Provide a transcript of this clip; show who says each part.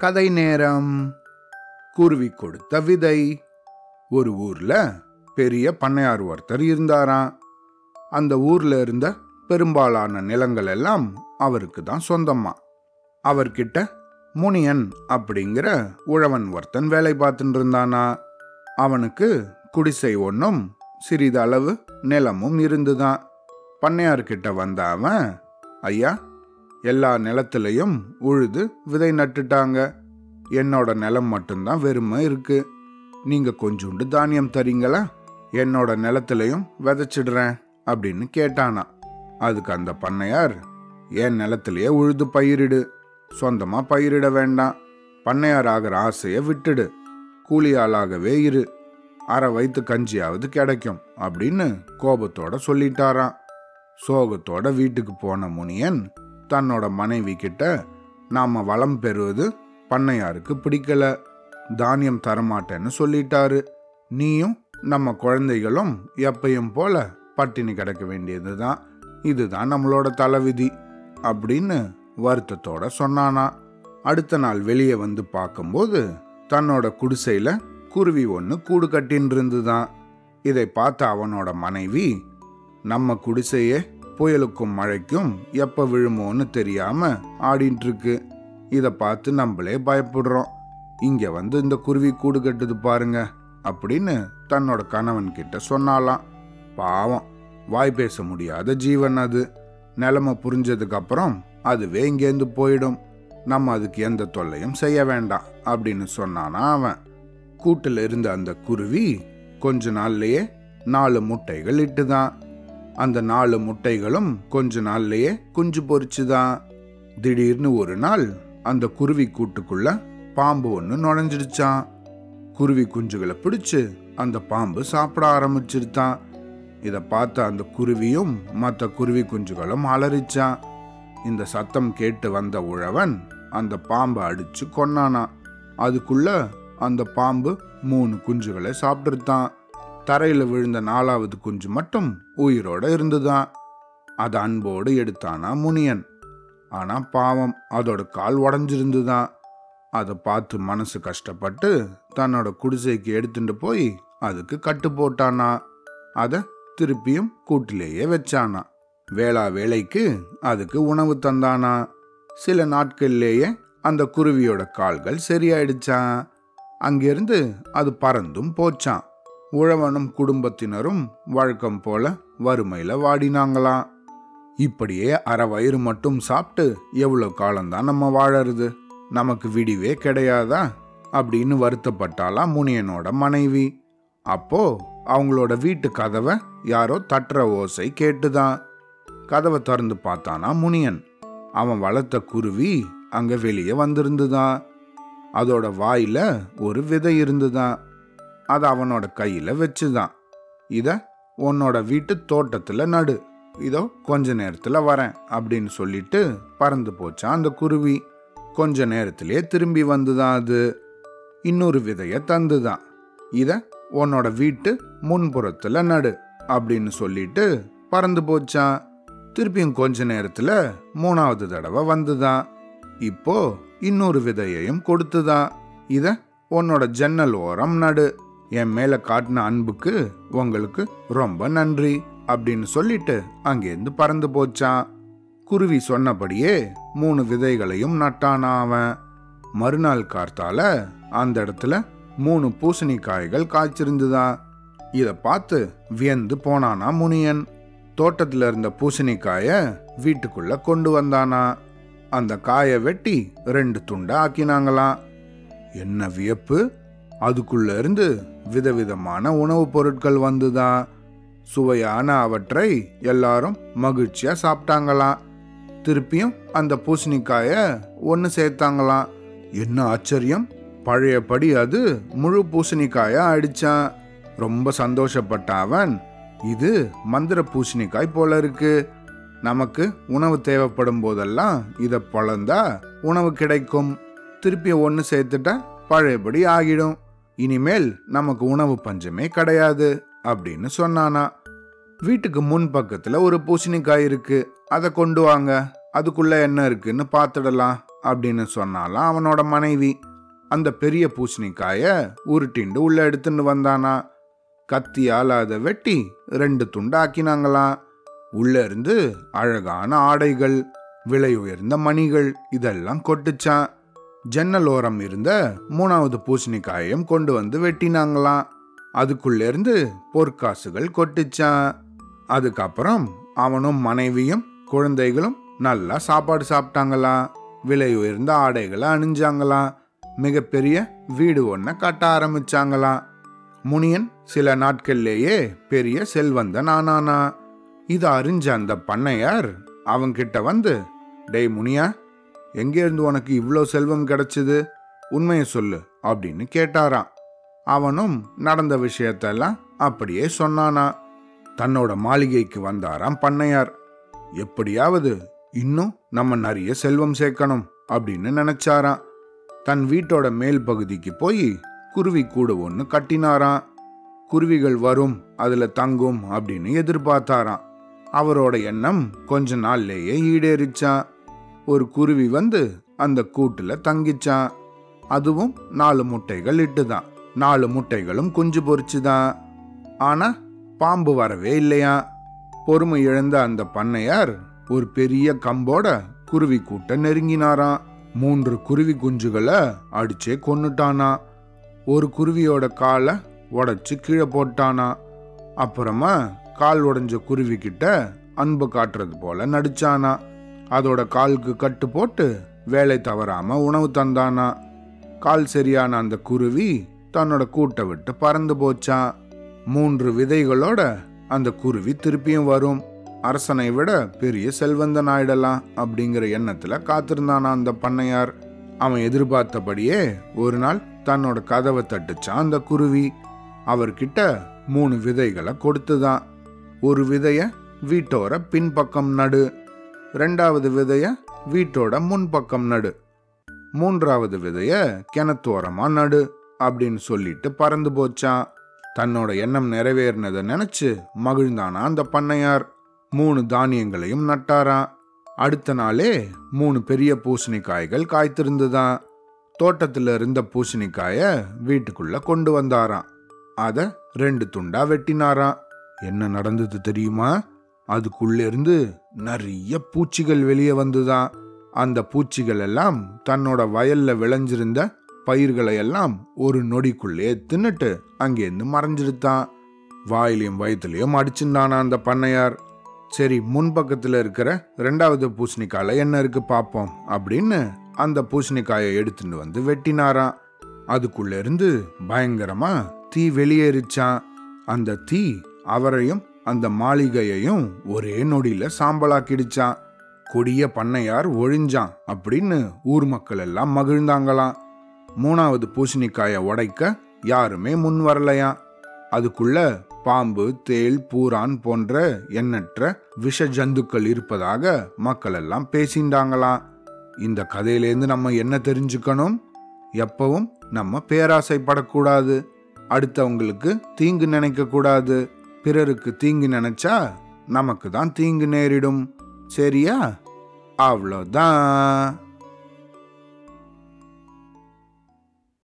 Speaker 1: கதை நேரம். குருவி கொடுத்த விதை. ஒரு ஊர்ல பெரிய பண்ணையார் ஒருத்தர் இருந்தாராம். அந்த ஊர்ல இருந்த பெரும்பாலான நிலங்கள் எல்லாம் அவருக்கு தான் சொந்தமா. அவர்கிட்ட முனியன் அப்படிங்கிற உழவன் ஒருத்தன் வேலை பார்த்துட்டு இருந்தானா. அவனுக்கு குடிசை ஒன்றும் சிறிதளவு நிலமும் இருந்துதான். பண்ணையார்கிட்ட வந்த அவன் ஐயா எல்லா நிலத்திலையும் உழுது விதை நட்டுட்டாங்க. என்னோட நிலம் மட்டும்தான் வெறுமை இருக்கு. நீங்க கொஞ்சோண்டு தானியம் தரீங்களா? என்னோட நிலத்திலையும் விதைச்சிடுறேன் அப்படின்னு கேட்டானா. அதுக்கு அந்த பண்ணையார் என் நிலத்திலேயே உழுது பயிரிடு. சொந்தமா பயிரிட வேண்டாம். பண்ணையார் ஆகிற ஆசையை விட்டுடு. கூலி ஆளாகவே இரு. அரை வயிற்று கஞ்சியாவது கிடைக்கும் அப்படின்னு கோபத்தோட சொல்லிட்டாராம். சோகத்தோட வீட்டுக்கு போன முனியன் தன்னோட மனைவி கிட்ட நாம் வளம் பெறுவது பண்ணையாருக்கு பிடிக்கல. தானியம் தரமாட்டேன்னு சொல்லிட்டாரு. நீயும் நம்ம குழந்தைகளும் எப்பயும் போல பட்டினி கிடக்க வேண்டியது தான் இதுதான் நம்மளோட தலைவிதி அப்படின்னு வருத்தத்தோட சொன்னானா. அடுத்த நாள் வெளியே வந்து பார்க்கும்போது தன்னோட குடிசையில குருவி ஒன்று கூடு கட்டின்னு இருந்துதான். இதை பார்த்த அவனோட மனைவி நம்ம குடிசையே புயலுக்கும் மழைக்கும் எப்போ விழுமோன்னு தெரியாமல் ஆடிட்டு இருக்கு இதை பார்த்து நம்மளே பயப்படுறோம். இங்கே வந்து இந்த குருவி கூடு கட்டுது பாருங்க அப்படின்னு தன்னோட கணவன் கிட்ட சொன்னாலாம். பாவம் வாய் பேச முடியாத ஜீவன் அது. நிலமை புரிஞ்சதுக்கப்புறம் அதுவே இங்கேருந்து போயிடும். நம்ம அதுக்கு எந்த தொல்லையும் செய்ய வேண்டாம் அப்படின்னு சொன்னானா அவன். கூட்டில் இருந்த அந்த குருவி கொஞ்ச நாள்லயே நாலு முட்டைகள் இட்டுதான். அந்த நாலு முட்டைகளும் கொஞ்ச நாள்லயே குஞ்சு பொறிச்சுதான் திடீர்னு ஒரு நாள் அந்த குருவி கூட்டுக்குள்ள பாம்பு ஒன்று நுழைஞ்சிடுச்சான் குருவி குஞ்சுகளை பிடிச்சு அந்த பாம்பு சாப்பிட ஆரம்பிச்சிருத்தான் இதை பார்த்த அந்த குருவியும் மற்ற குருவி குஞ்சுகளும் அலறிச்சான் இந்த சத்தம் கேட்டு வந்த உழவன் அந்த பாம்பை அடிச்சு கொன்னானா. அதுக்குள்ள அந்த பாம்பு மூணு குஞ்சுகளை சாப்பிட்டுருத்தான். தரையில் விழுந்த நாலாவது குஞ்சு மட்டும் உயிரோட இருந்துதான். அது அன்போடு எடுத்தானா முனியன். ஆனா பாவம் அதோட கால் உடஞ்சிருந்துதான். அதை பார்த்து மனசு கஷ்டப்பட்டு தன்னோட குடிசைக்கு எடுத்துட்டு போய் அதுக்கு கட்டு போட்டானா. அதை திருப்பியும் கூட்டிலேயே வச்சானா. வேளா வேலைக்கு அதுக்கு உணவு தந்தானா. சில நாட்கள்லேயே அந்த குருவியோட கால்கள் சரியாயிடுச்சான் அங்கிருந்து அது பறந்தும் போச்சான் உழவனும் குடும்பத்தினரும் வழக்கம் போல வறுமையில வாடினாங்களாம் இப்படியே அரை வயிறு மட்டும் சாப்பிட்டு எவ்வளோ காலம்தான் நம்ம வாழறது? நமக்கு விடிவே கிடையாதா? அப்படின்னு வருத்தப்பட்டாலாம் முனியனோட மனைவி. அப்போ அவங்களோட வீட்டு கதவை யாரோ தட்டுற ஓசை கேட்டுதான். கதவை திறந்து பார்த்தானா முனியன். அவன் வளர்த்த குருவி அங்க வெளியே வந்திருந்துதான். அதோட வாயில ஒரு விதை இருந்துதான். அது அவனோட கையில் வச்சுதான். இத உன்னோட வீட்டு தோட்டத்தில் நடு. இதோ கொஞ்ச நேரத்தில் வரேன் அப்படின்னு சொல்லிட்டு பறந்து போச்சான் அந்த குருவி. கொஞ்ச நேரத்திலேயே திரும்பி வந்துதான் அது. இன்னொரு விதையை தந்துதான். இத உன்னோட வீட்டு முன்புறத்தில் நடு அப்படின்னு சொல்லிட்டு பறந்து போச்சான் திருப்பியும் கொஞ்ச நேரத்தில் மூணாவது தடவை வந்துதான். இப்போ இன்னொரு விதையையும் கொடுத்துதான். இத உன்னோட ஜன்னல் ஓரம் நடு. என் மேல காட்டின அன்புக்கு உங்களுக்கு ரொம்ப நன்றி அப்படின்னு சொல்லிட்டு அங்கேருந்து பறந்து போச்சான். குருவி சொன்னபடியே மூணு விதைகளையும் நட்டானா அவன். மறுநாள் கார்த்தால அந்த இடத்துல மூணு பூசணிக்காய்கள் காய்ச்சிருந்துதான். இதை பார்த்து வியந்து போனானா முனியன். தோட்டத்தில் இருந்த பூசணிக்காய வீட்டுக்குள்ள கொண்டு வந்தானா. அந்த காயை வெட்டி ரெண்டு துண்டை ஆக்கினாங்களாம். என்ன வியப்பு? அதுக்குள்ள இருந்து விதவிதமான உணவுப் பொருட்கள் வந்துதான் சுவையான அவற்றை எல்லாரும் மகிழ்ச்சியா சாப்பிட்டாங்களாம் திருப்பியும் அந்த பூசணிக்காய ஒன்று சேர்த்தாங்களாம் என்ன ஆச்சரியம்! பழையபடி அது முழு பூசணிக்காயா அடிச்சான். ரொம்ப சந்தோஷப்பட்ட அவன் இது மந்திர பூசணிக்காய் போல இருக்கு. நமக்கு உணவு தேவைப்படும் போதெல்லாம் இதை பழந்தா உணவு கிடைக்கும். திருப்பி ஒன்று சேர்த்துட்டா பழையபடி ஆகிடும். இனிமேல் நமக்கு உணவு பஞ்சமே கிடையாது அப்படின்னு சொன்னானா. வீட்டுக்கு முன் பக்கத்துல ஒரு பூசணிக்காய் இருக்கு. அதை கொண்டு வாங்க. அதுக்குள்ள என்ன இருக்குன்னு பார்த்துடலாம் அப்படின்னு சொன்னாலாம் அவனோட மனைவி. அந்த பெரிய பூசணிக்காய உருட்டிண்டு உள்ள எடுத்துன்னு வந்தானா. கத்தியால் அதை வெட்டி ரெண்டு துண்டாக்கினாங்களாம். உள்ள இருந்து அழகான ஆடைகள் விலை உயர்ந்த மணிகள் இதெல்லாம் கொட்டுச்சான் ஜன்னல் ஓரம் இருந்த மூணாவது பூசணிக்காயையும் கொண்டு வந்து வெட்டினாங்களாம். அதுக்குள்ளேருந்து பொற்காசுகள் கொட்டுச்சான் அதுக்கப்புறம் அவனும் மனைவியும் குழந்தைகளும் நல்லா சாப்பாடு சாப்பிட்டாங்களாம். விலை உயர்ந்த ஆடைகளை அணிஞ்சாங்களாம். மிகப்பெரிய வீடு ஒன்றை கட்ட ஆரம்பிச்சாங்களாம். முனியன் சில நாட்கள்லேயே பெரிய செல்வந்தன் ஆனானா இதை அறிஞ்ச அந்த பண்ணையார் அவங்கிட்ட வந்து டேய் முனியா எங்கேருந்து உனக்கு இவ்வளோ செல்வம் கிடைச்சது? உண்மையை சொல்லு அப்படின்னு கேட்டாராம். அவனும் நடந்த விஷயத்தெல்லாம் அப்படியே சொன்னானா. தன்னோட மாளிகைக்கு வந்தாராம் பண்ணையார். எப்படியாவது இன்னும் நம்ம நிறைய செல்வம் சேர்க்கணும் அப்படின்னு நினைச்சாராம். தன் வீட்டோட மேல் பகுதிக்கு போய் குருவி கூடு ஒன்று கட்டினாராம். குருவிகள் வரும் அதுல தங்கும் அப்படின்னு எதிர்பார்த்தாராம். அவரோட எண்ணம் கொஞ்ச நாள்லேயே ஈடேறிச்சான் ஒரு குருவி வந்து அந்த கூட்டுல தங்கிச்சான். அதுவும் நாலு முட்டைகள் இட்டுதான். நாலு முட்டைகளும் குஞ்சு பொறிச்சுதான் ஆனா பாம்பு வரவே இல்லையா? பொறுமை இழந்த அந்த பண்ணையார் ஒரு பெரிய கம்போட குருவி கூட்ட நெருங்கினாராம். மூன்று குருவி குஞ்சுகளை அடிச்சே கொன்னுட்டானா. ஒரு குருவியோட காலை உடச்சி கீழே போட்டானா. அப்புறமா கால் உடைஞ்ச குருவி கிட்ட அன்பு காட்டுறது போல நடிச்சானா. அதோட காலுக்கு கட்டு போட்டு வேலை தவறாம உணவு தந்தானா? கால் சரியான அந்த குருவி தன்னோட கூட்டை விட்டு பறந்து போச்சான். மூன்று விதைகளோட அந்த குருவி திருப்பியும் வரும். அரசனை விட பெரிய செல்வந்தன் ஆயிடலாம் அப்படிங்கிற எண்ணத்துல காத்திருந்தானா அந்த பண்ணையார். அவன் எதிர்பார்த்தபடியே ஒரு நாள் தன்னோட கதவை தட்டுச்சான் அந்த குருவி. அவர்கிட்ட மூணு விதைகளை கொடுத்துதான். ஒரு விதைய வீட்டோர பின்பக்கம் நடு. ரெண்டாவது விதைய வீட்டோட முன்பக்கம் நடு. மூன்றாவது விதைய கிணத்தோரமா நடு அப்படின்னு சொல்லிட்டு பறந்து போச்சான் தன்னோட எண்ணம் நிறைவேறினதை நினைச்சு மகிழ்ந்தானா அந்த பண்ணையார். மூணு தானியங்களையும் நட்டாராம் அடுத்த நாளே மூணு பெரிய பூசணிக்காய்கள் காய்த்திருந்துதான் தோட்டத்தில் இருந்த பூசணிக்காய வீட்டுக்குள்ள கொண்டு வந்தாராம். அதை ரெண்டு துண்டா வெட்டினாராம். என்ன நடந்தது தெரியுமா? அதுக்குள்ளேருந்து நிறைய பூச்சிகள் வெளியே வந்துதான். அந்த பூச்சிகள் எல்லாம் தன்னோட வயல்ல விளைஞ்சிருந்த பயிர்களை எல்லாம் ஒரு நொடிக்குள்ளே தின்னுட்டு அங்கேருந்து மறைஞ்சிருத்தான் வாயிலையும் வயிற்றுலையும் அடிச்சிருந்தானா அந்த பண்ணையார். சரி முன்பக்கத்தில் இருக்கிற ரெண்டாவது பூசணிக்காயில் என்ன இருக்கு பார்ப்போம் அப்படின்னு அந்த பூசணிக்காயை எடுத்துட்டு வந்து வெட்டினாராம். அதுக்குள்ளேருந்து பயங்கரமாக பயங்கரமா தீ வெளியேறிச்சான் அந்த தீ அவரையும் அந்த மாளிகையையும் ஒரே நொடியில சாம்பலாக்கிடுச்சான். கொடிய பண்ணையார் ஒழிஞ்சான் அப்படின்னு ஊர் மக்கள் எல்லாம் மகிழ்ந்தாங்களாம். மூணாவது பூசணிக்காயை உடைக்க யாருமே முன் வரலையாம். அதுக்குள்ள பாம்பு தேள் பூரான் போன்ற எண்ணற்ற விஷ ஜந்துக்கள் இருப்பதாக மக்கள் எல்லாம் பேசிண்டாங்களாம். இந்த கதையிலேருந்து நம்ம என்ன தெரிஞ்சுக்கணும்? எப்பவும் நம்ம பேராசைப்படக்கூடாது. அடுத்தவங்களுக்கு தீங்கு நினைக்க கூடாது பிறருக்கு தீங்கு நினைச்சா நமக்கு தான் தீங்கு நேரிடும். சரியா? அவ்வளோதான்.